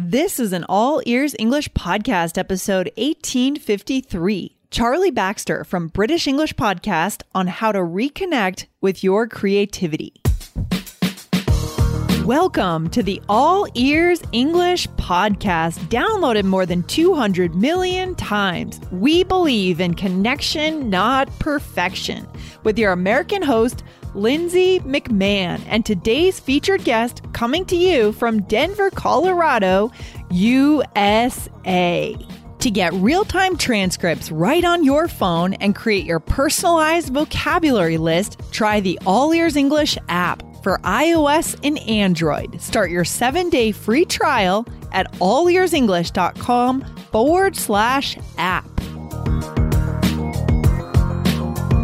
This is an All Ears English Podcast, episode 1853. Charlie Baxter from British English Podcast on how to reconnect with your creativity. Welcome to the All Ears English Podcast, downloaded more than 200 million times. We believe in connection, not perfection, with your American host, Lindsay McMahon, and today's featured guest coming to you from Denver, Colorado, USA. To get real time transcripts right on your phone and create your personalized vocabulary list, try the All Ears English app for iOS and Android. Start your seven day free trial at allearsenglish.com forward slash app.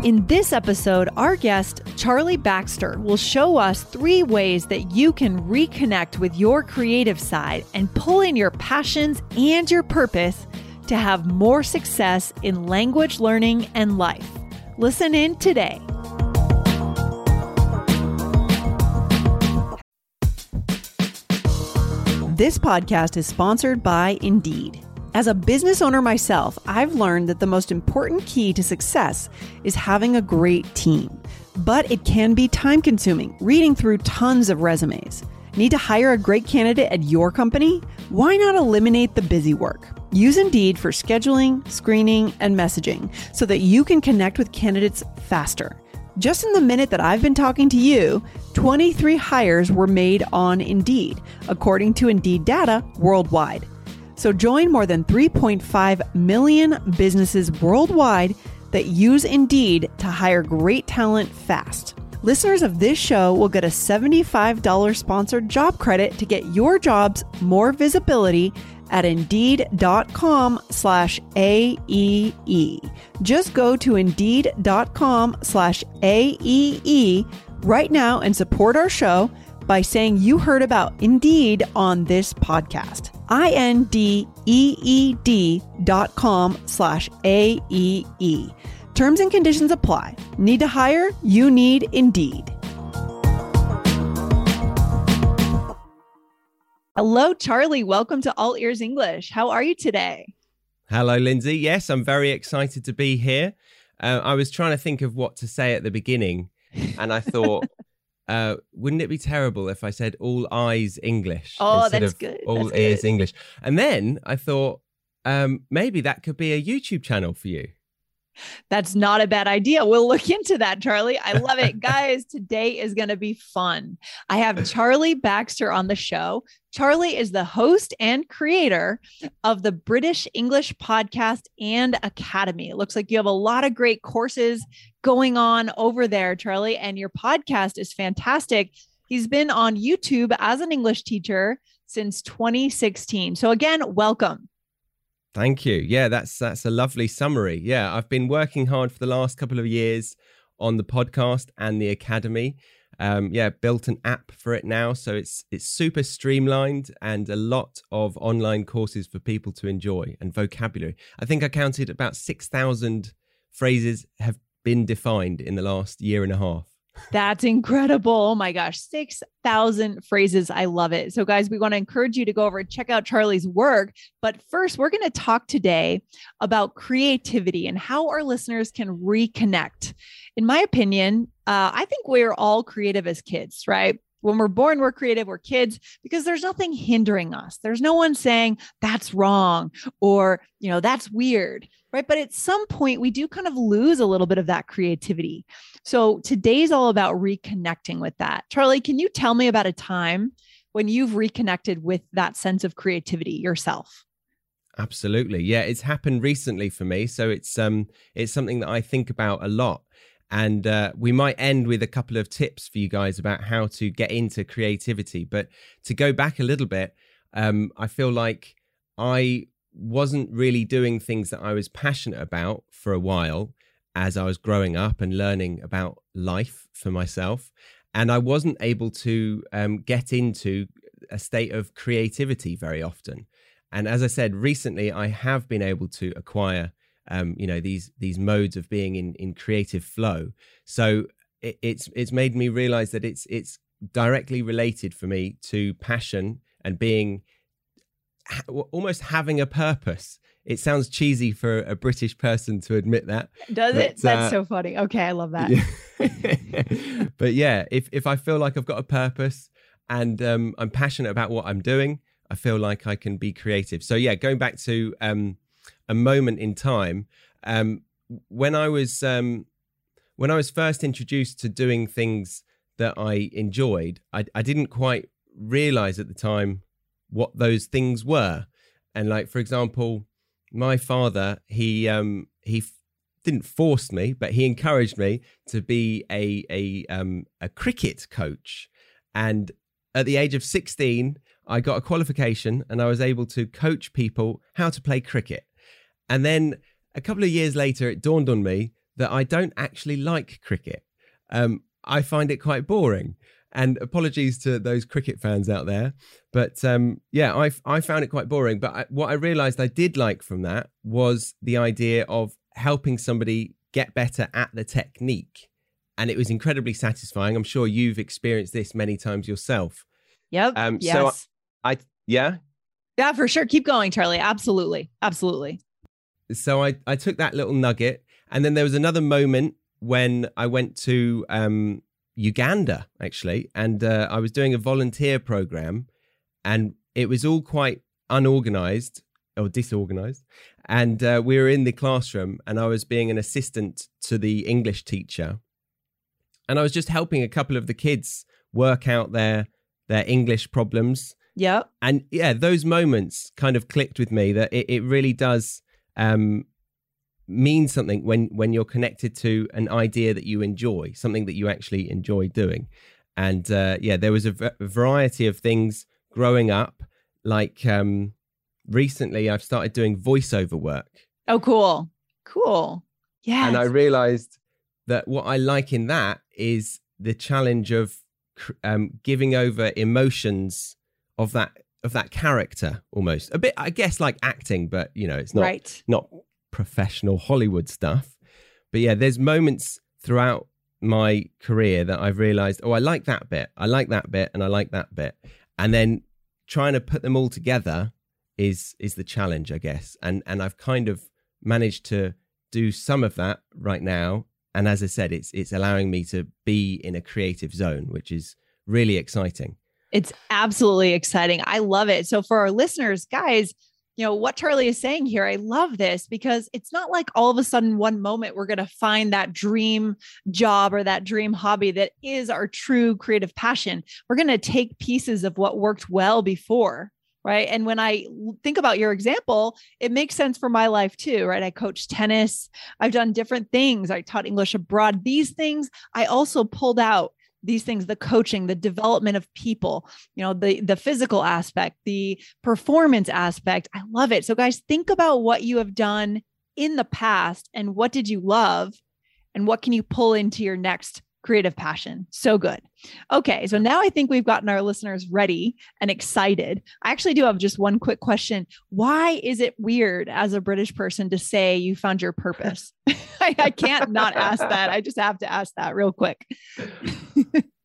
In this episode, our guest, Charlie Baxter, will show us three ways that you can reconnect with your creative side and pull in your passions and your purpose to have more success in language learning and life. Listen in today. This podcast is sponsored by Indeed. As a business owner myself, I've learned that the most important key to success is having a great team. But it can be time consuming reading through tons of resumes. Need to hire a great candidate at your company? Why not eliminate the busy work? Use Indeed for scheduling, screening, and messaging so that you can connect with candidates faster. Just in the minute that I've been talking to you, 23 hires were made on Indeed, according to Indeed data worldwide. So join more than 3.5 million businesses worldwide that use Indeed to hire great talent fast. Listeners of this show will get a $75 sponsored job credit to get your jobs more visibility at indeed.com slash AEE. Just go to indeed.com slash AEE right now and support our show by saying you heard about Indeed on this podcast. I-N-D-E-E-D dot com slash A-E-E. Terms and conditions apply. Need to hire? You need Indeed. Hello, Charlie. Welcome to All Ears English. How are you today? Hello, Lindsay. Yes, I'm very excited to be here. Uh, I was trying to think of what to say at the beginning, and I thought, uh, wouldn't it be terrible if I said all eyes English? Oh, that's good. All that's ears good. English. And then I thought, um, maybe that could be a YouTube channel for you. That's not a bad idea. We'll look into that, Charlie. I love it. Guys, today is going to be fun. I have Charlie Baxter on the show. Charlie is the host and creator of the British English Podcast and Academy. It looks like you have a lot of great courses going on over there, Charlie, and your podcast is fantastic. He's been on YouTube as an English teacher since 2016. So, again, welcome. Thank you. Yeah, that's that's a lovely summary. Yeah, I've been working hard for the last couple of years on the podcast and the academy. Um, yeah, built an app for it now, so it's it's super streamlined and a lot of online courses for people to enjoy and vocabulary. I think I counted about six thousand phrases have been defined in the last year and a half. That's incredible. Oh my gosh, 6,000 phrases. I love it. So, guys, we want to encourage you to go over and check out Charlie's work. But first, we're going to talk today about creativity and how our listeners can reconnect. In my opinion, uh, I think we're all creative as kids, right? When we're born, we're creative, we're kids because there's nothing hindering us. There's no one saying that's wrong or, you know, that's weird, right? But at some point, we do kind of lose a little bit of that creativity. So today's all about reconnecting with that. Charlie, can you tell me about a time when you've reconnected with that sense of creativity yourself? Absolutely. Yeah, it's happened recently for me, so it's um it's something that I think about a lot. And uh, we might end with a couple of tips for you guys about how to get into creativity. But to go back a little bit, um, I feel like I wasn't really doing things that I was passionate about for a while as I was growing up and learning about life for myself. And I wasn't able to um, get into a state of creativity very often. And as I said, recently I have been able to acquire um, you know these these modes of being in in creative flow. So it, it's it's made me realize that it's it's directly related for me to passion and being almost having a purpose. It sounds cheesy for a British person to admit that. Does but, it? That's uh, so funny. Okay, I love that. Yeah. but yeah, if if I feel like I've got a purpose and um, I'm passionate about what I'm doing, I feel like I can be creative. So yeah, going back to um, a moment in time, um, when I was um, when I was first introduced to doing things that I enjoyed, I, I didn't quite realize at the time what those things were. And like for example, my father, he um, he f- didn't force me, but he encouraged me to be a a um, a cricket coach. And at the age of 16, I got a qualification and I was able to coach people how to play cricket. And then a couple of years later, it dawned on me that I don't actually like cricket. Um, I find it quite boring. And apologies to those cricket fans out there, but um, yeah, I I found it quite boring. But I, what I realised I did like from that was the idea of helping somebody get better at the technique, and it was incredibly satisfying. I'm sure you've experienced this many times yourself. Yep. Um, yes. So I yeah. Yeah, for sure. Keep going, Charlie. Absolutely. Absolutely. So I, I took that little nugget. And then there was another moment when I went to um, Uganda, actually. And uh, I was doing a volunteer program. And it was all quite unorganized or disorganized. And uh, we were in the classroom, and I was being an assistant to the English teacher. And I was just helping a couple of the kids work out their their English problems yeah. And yeah, those moments kind of clicked with me that it, it really does um, mean something when when you're connected to an idea that you enjoy, something that you actually enjoy doing. And uh, yeah, there was a, v- variety of things growing up. Like um, recently, I've started doing voiceover work. Oh, cool, cool. Yeah. And I realized that what I like in that is the challenge of um, giving over emotions of that of that character almost. A bit i guess like acting but you know it's not right. not professional hollywood stuff. But yeah there's moments throughout my career that i've realized oh i like that bit. I like that bit and i like that bit. And then trying to put them all together is is the challenge i guess. And and i've kind of managed to do some of that right now. And as i said it's it's allowing me to be in a creative zone which is really exciting it's absolutely exciting. I love it. So for our listeners, guys, you know what Charlie is saying here. I love this because it's not like all of a sudden one moment we're going to find that dream job or that dream hobby that is our true creative passion. We're going to take pieces of what worked well before right? And when I think about your example, it makes sense for my life too, right? I coach tennis, I've done different things, I taught English abroad. These things I also pulled out these things the coaching the development of people you know the the physical aspect the performance aspect. I love it. So guys think about what you have done in the past and what did you love and what can you pull into your next creative passion. So good. Okay, so now I think we've gotten our listeners ready and excited. I actually do have just one quick question. Why is it weird as a British person to say you found your purpose? I, I can't not ask that. I just have to ask that real quick.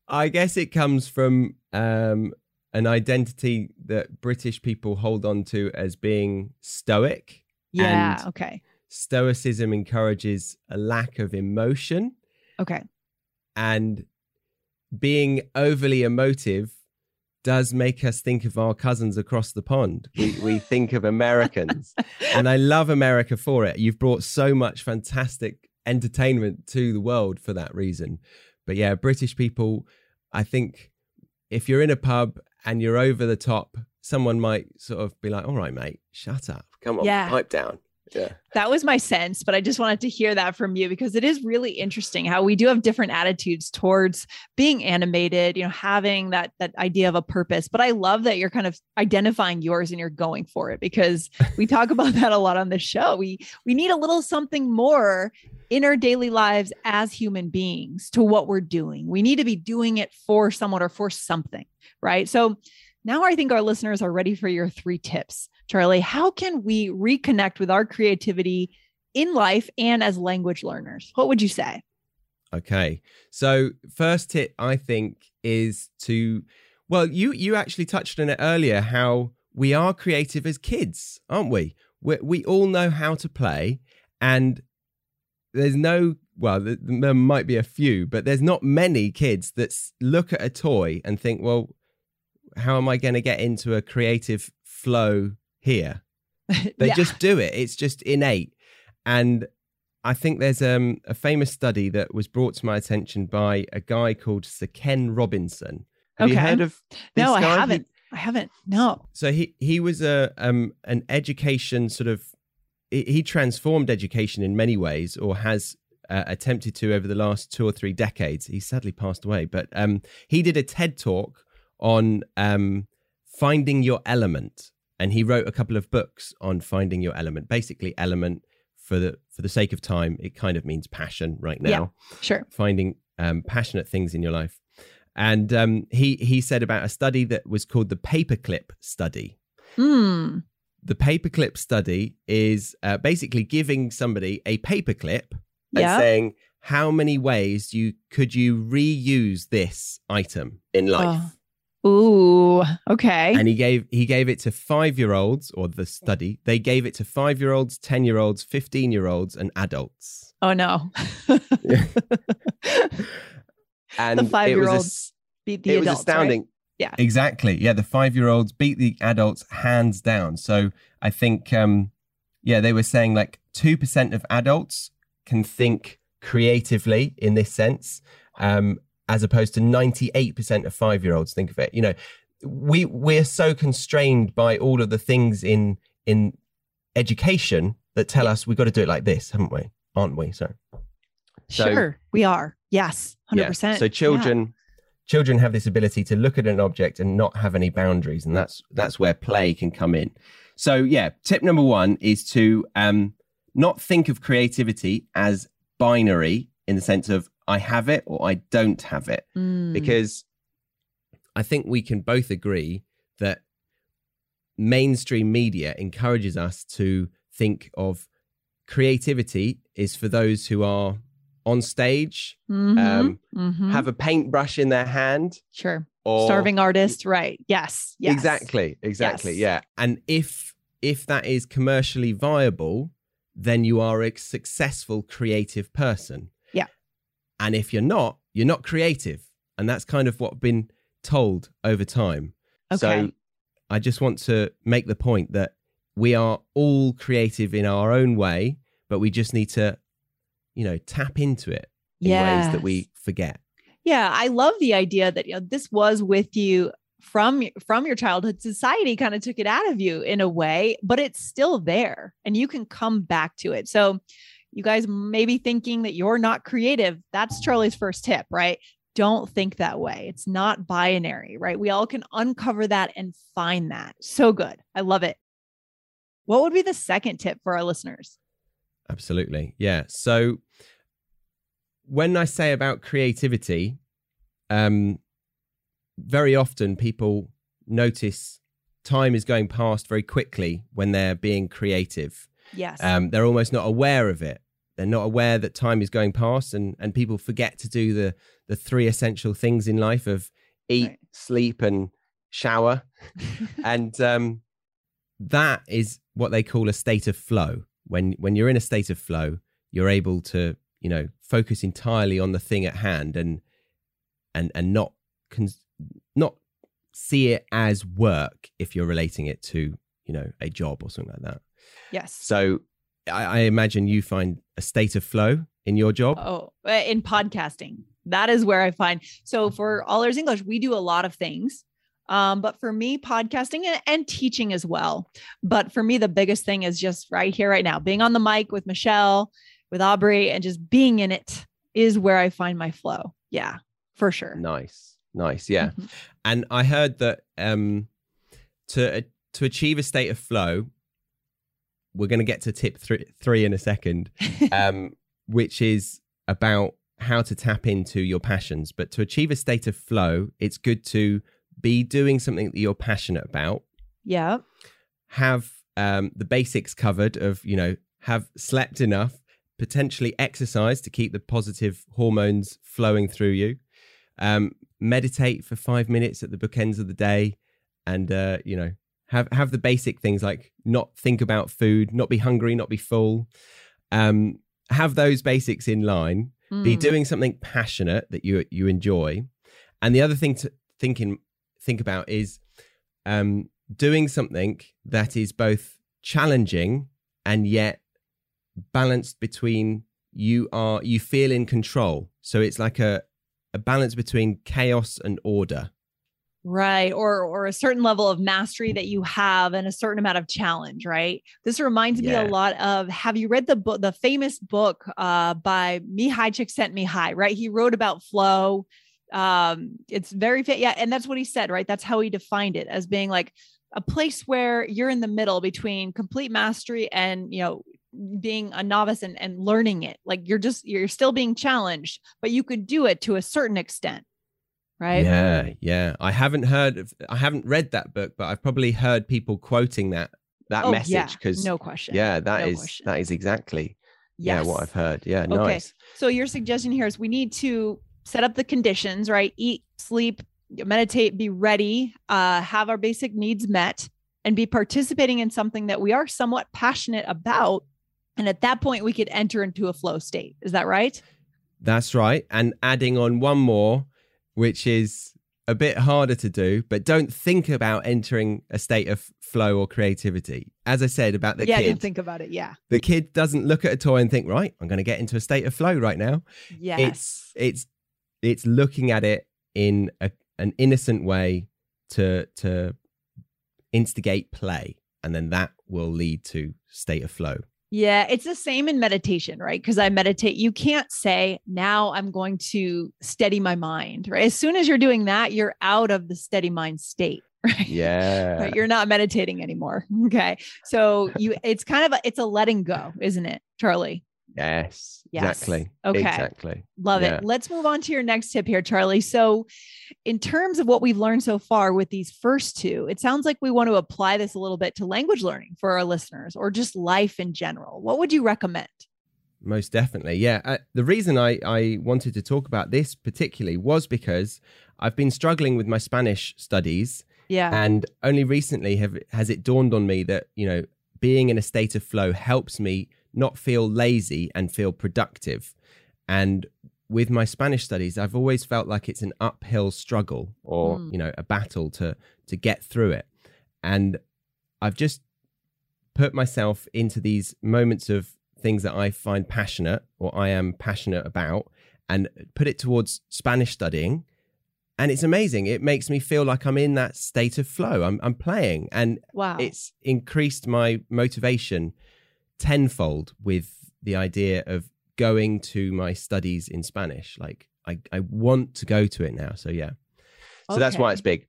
I guess it comes from um, an identity that British people hold on to as being stoic. Yeah, okay. Stoicism encourages a lack of emotion. Okay and being overly emotive does make us think of our cousins across the pond. We, we think of Americans. and I love America for it. You've brought so much fantastic entertainment to the world for that reason. But yeah, British people, I think if you're in a pub and you're over the top, someone might sort of be like, all right, mate, shut up. Come on, yeah. pipe down yeah. That was my sense, but I just wanted to hear that from you because it is really interesting how we do have different attitudes towards being animated, you know, having that that idea of a purpose. But I love that you're kind of identifying yours and you're going for it because we talk about that a lot on the show. We we need a little something more in our daily lives as human beings to what we're doing. We need to be doing it for someone or for something, right? So now I think our listeners are ready for your three tips. Charlie, how can we reconnect with our creativity in life and as language learners? What would you say? Okay. So, first tip I think is to well, you you actually touched on it earlier how we are creative as kids, aren't we? We, we all know how to play, and there's no well, there might be a few, but there's not many kids that look at a toy and think, well, how am I going to get into a creative flow here? They yeah. just do it. It's just innate. And I think there's um, a famous study that was brought to my attention by a guy called Sir Ken Robinson. Have okay. you heard of No, guy? I haven't. He, I haven't. No. So he he was a um an education sort of he transformed education in many ways or has uh, attempted to over the last two or three decades. He sadly passed away, but um, he did a TED talk on um, finding your element, and he wrote a couple of books on finding your element. Basically, element for the for the sake of time, it kind of means passion right now. Yeah, sure. Finding um, passionate things in your life, and um, he he said about a study that was called the paperclip study. Hmm. The paperclip study is uh, basically giving somebody a paperclip and yeah. saying how many ways you could you reuse this item in life. Oh. Ooh, okay. And he gave he gave it to five year olds, or the study. They gave it to five year olds, ten year olds, fifteen year olds, and adults. Oh no! and the five year olds beat the it adults. was astounding. Right? Yeah, exactly. Yeah, the five year olds beat the adults hands down. So I think, um, yeah, they were saying like two percent of adults can think creatively in this sense, um, as opposed to 98% of five year olds think of it. You know, we we're so constrained by all of the things in in education that tell us we've got to do it like this, haven't we? Aren't we? So, so sure, we are. Yes, hundred yeah. percent. So children. Yeah. Children have this ability to look at an object and not have any boundaries, and that's that's where play can come in. So yeah, tip number one is to um, not think of creativity as binary in the sense of I have it or I don't have it. Mm. Because I think we can both agree that mainstream media encourages us to think of creativity is for those who are on stage, mm-hmm. Um, mm-hmm. have a paintbrush in their hand. Sure. Or, Starving artist, right. Yes. yes. Exactly. Exactly. Yes. Yeah. And if if that is commercially viable, then you are a successful creative person. And if you're not, you're not creative. And that's kind of what I've been told over time. Okay. So I just want to make the point that we are all creative in our own way, but we just need to, you know, tap into it in yes. ways that we forget. Yeah, I love the idea that you know this was with you from from your childhood society kind of took it out of you in a way but it's still there and you can come back to it so you guys may be thinking that you're not creative. That's Charlie's first tip, right? Don't think that way. It's not binary, right? We all can uncover that and find that. So good. I love it. What would be the second tip for our listeners? Absolutely. Yeah. So when I say about creativity, um, very often people notice time is going past very quickly when they're being creative. Yes. Um, they're almost not aware of it. They're not aware that time is going past, and and people forget to do the the three essential things in life of eat, right. sleep, and shower, and um, that is what they call a state of flow. When when you're in a state of flow, you're able to you know focus entirely on the thing at hand and and and not cons- not see it as work if you're relating it to you know a job or something like that Yes. So I, I imagine you find a state of flow in your job. Oh, uh, in podcasting. That is where I find. So for All Ears English, we do a lot of things. Um, but for me, podcasting and, and, teaching as well. But for me, the biggest thing is just right here, right now, being on the mic with Michelle, with Aubrey, and just being in it is where I find my flow. Yeah, for sure. Nice, nice. Yeah, mm-hmm. and I heard that um, to to achieve a state of flow, we're going to get to tip three, three in a second, um, which is about how to tap into your passions. But to achieve a state of flow, it's good to be doing something that you're passionate about. Yeah. Have um, the basics covered of, you know, have slept enough, potentially exercise to keep the positive hormones flowing through you. Um, meditate for five minutes at the bookends of the day and, uh, you know, have have the basic things like not think about food, not be hungry, not be full. Um, have those basics in line. Mm. Be doing something passionate that you you enjoy, and the other thing to thinking think about is um, doing something that is both challenging and yet balanced between you are you feel in control. So it's like a a balance between chaos and order. Right. Or or a certain level of mastery that you have and a certain amount of challenge, right? This reminds yeah. me a lot of have you read the book, the famous book uh by Mihaly Csikszentmihalyi, right? He wrote about flow. Um, it's very fit, yeah, and that's what he said, right? That's how he defined it as being like a place where you're in the middle between complete mastery and you know being a novice and, and learning it like you're just you're still being challenged but you could do it to a certain extent right yeah yeah i haven't heard of i haven't read that book but i've probably heard people quoting that that oh, message because yeah. no question yeah that no is question. that is exactly yes. yeah what i've heard yeah okay. nice so your suggestion here is we need to set up the conditions right eat sleep meditate be ready uh, have our basic needs met and be participating in something that we are somewhat passionate about and at that point we could enter into a flow state is that right that's right and adding on one more which is a bit harder to do, but don't think about entering a state of flow or creativity. As I said about the yeah, kid. Yeah, think about it. Yeah. The kid doesn't look at a toy and think, right, I'm going to get into a state of flow right now. Yes. It's it's it's looking at it in a, an innocent way to to instigate play, and then that will lead to state of flow. Yeah, it's the same in meditation, right? Because I meditate, you can't say, now I'm going to steady my mind, right? As soon as you're doing that, you're out of the steady mind state. Right? Yeah. Right? You're not meditating anymore. Okay. So you it's kind of a it's a letting go, isn't it, Charlie? Yes, yes. Exactly. Okay. Exactly. Love yeah. it. Let's move on to your next tip here, Charlie. So, in terms of what we've learned so far with these first two, it sounds like we want to apply this a little bit to language learning for our listeners or just life in general. What would you recommend? Most definitely. Yeah. Uh, the reason I, I wanted to talk about this particularly was because I've been struggling with my Spanish studies. Yeah. And only recently have has it dawned on me that, you know, being in a state of flow helps me not feel lazy and feel productive. And with my Spanish studies, I've always felt like it's an uphill struggle or, mm. you know, a battle to to get through it. And I've just put myself into these moments of things that I find passionate or I am passionate about and put it towards Spanish studying. And it's amazing. It makes me feel like I'm in that state of flow. I'm, I'm playing and wow. it's increased my motivation tenfold with the idea of going to my studies in Spanish. Like I, I want to go to it now. So yeah. So okay. that's why it's big.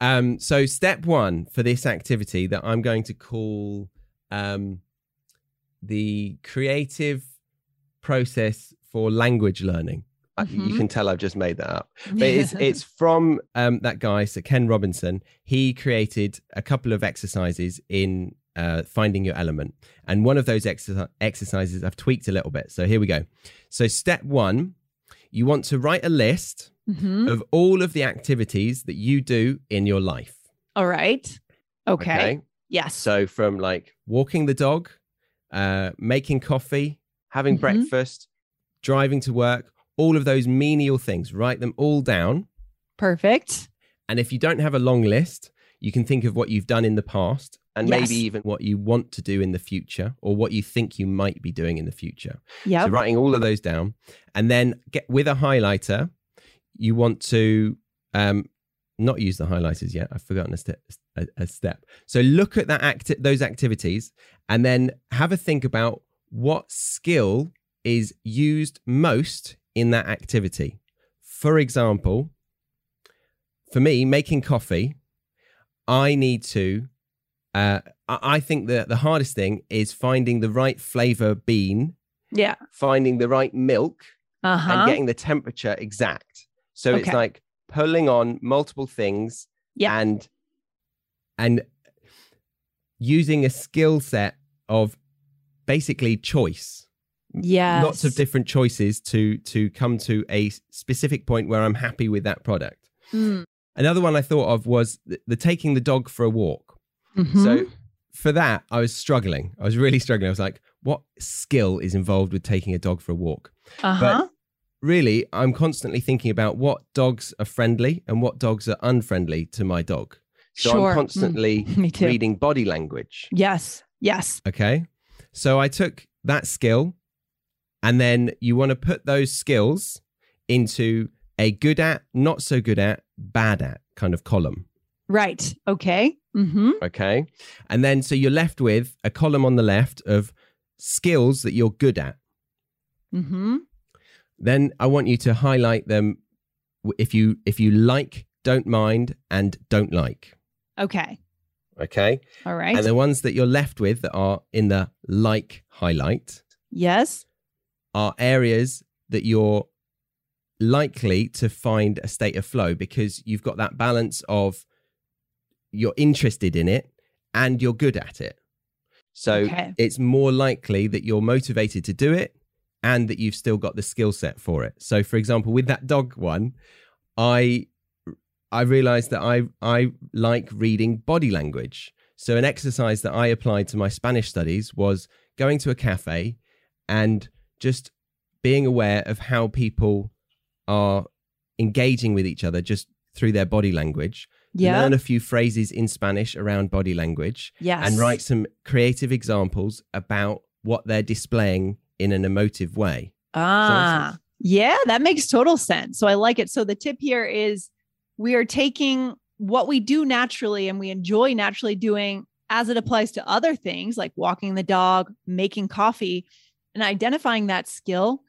Um, so step one for this activity that I'm going to call um, the creative process for language learning. Mm-hmm. You can tell I've just made that up, but it's it's from um, that guy, Sir Ken Robinson. He created a couple of exercises in uh, finding your element. And one of those exercises I've tweaked a little bit. So here we go. So, step one, you want to write a list mm-hmm. of all of the activities that you do in your life. All right. Okay. okay. Yes. So, from like walking the dog, uh, making coffee, having mm-hmm. breakfast, driving to work, all of those menial things, write them all down. Perfect. And if you don't have a long list, you can think of what you've done in the past and yes. maybe even what you want to do in the future or what you think you might be doing in the future. Yeah. So writing all of those down and then get with a highlighter, you want to um not use the highlighters yet. I've forgotten a step. A, a step. So look at that acti- those activities and then have a think about what skill is used most in that activity. For example, for me, making coffee, I need to uh, I think that the hardest thing is finding the right flavor bean. Yeah. Finding the right milk uh-huh. and getting the temperature exact. So okay. it's like pulling on multiple things yeah. and and using a skill set of basically choice. Yeah. Lots of different choices to to come to a specific point where I'm happy with that product. Mm. Another one I thought of was the, the taking the dog for a walk Mhm. So for that, I was struggling. I was really struggling. I was like, what skill is involved with taking a dog for a walk? uh-huh. Really, I'm constantly thinking about what dogs are friendly and what dogs are unfriendly to my dog. So Sure. I'm constantly Mm, reading body language. Yes. Yes. Okay. So I took that skill and then you want to put those skills into a good at, not so good at, bad at kind of column. Right. Okay. Mm-hmm. Okay. And then so you're left with a column on the left of skills that you're good at. Mm-hmm. Then I want you to highlight them if you if you like, don't mind, and don't like. Okay. Okay. All right. And the ones that you're left with that are in the like highlight yes. are areas that you're likely to find a state of flow because you've got that balance of you're interested in it and you're good at it. So Okay. it's more likely that you're motivated to do it and that you've still got the skill set for it. So for example, with that dog one, I I realized that I I like reading body language. So an exercise that I applied to my Spanish studies was going to a cafe and just being aware of how people are engaging with each other just through their body language. Yeah. Learn a few phrases in Spanish around body language yes. and write some creative examples about what they're displaying in an emotive way. Ah, yeah, that makes total sense. So I like it. So the tip here is we are taking what we do naturally and we enjoy naturally doing as it applies to other things like walking the dog, making coffee, and identifying that skill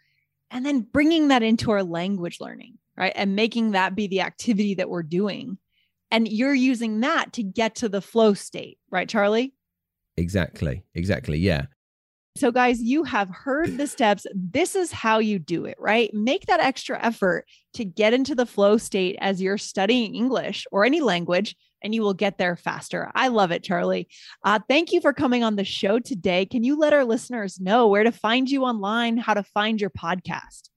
and then bringing that into our language learning, right? And making that be the activity that we're doing. And you're using that to get to the flow state, right, Charlie? Exactly. Exactly. Yeah. So, guys, you have heard the steps. This is how you do it, right? Make that extra effort to get into the flow state as you're studying English or any language, and you will get there faster. I love it, Charlie. Uh, thank you for coming on the show today. Can you let our listeners know where to find you online, how to find your podcast?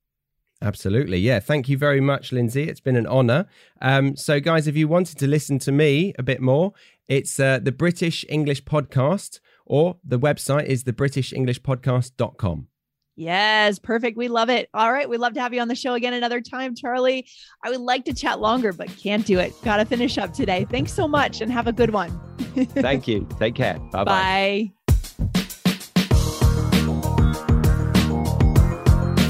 Absolutely. Yeah. Thank you very much, Lindsay. It's been an honor. Um, so, guys, if you wanted to listen to me a bit more, it's uh, the British English Podcast, or the website is thebritishenglishpodcast.com. Yes, perfect. We love it. All right. We'd love to have you on the show again another time, Charlie. I would like to chat longer, but can't do it. Got to finish up today. Thanks so much and have a good one. Thank you. Take care. Bye bye. Bye.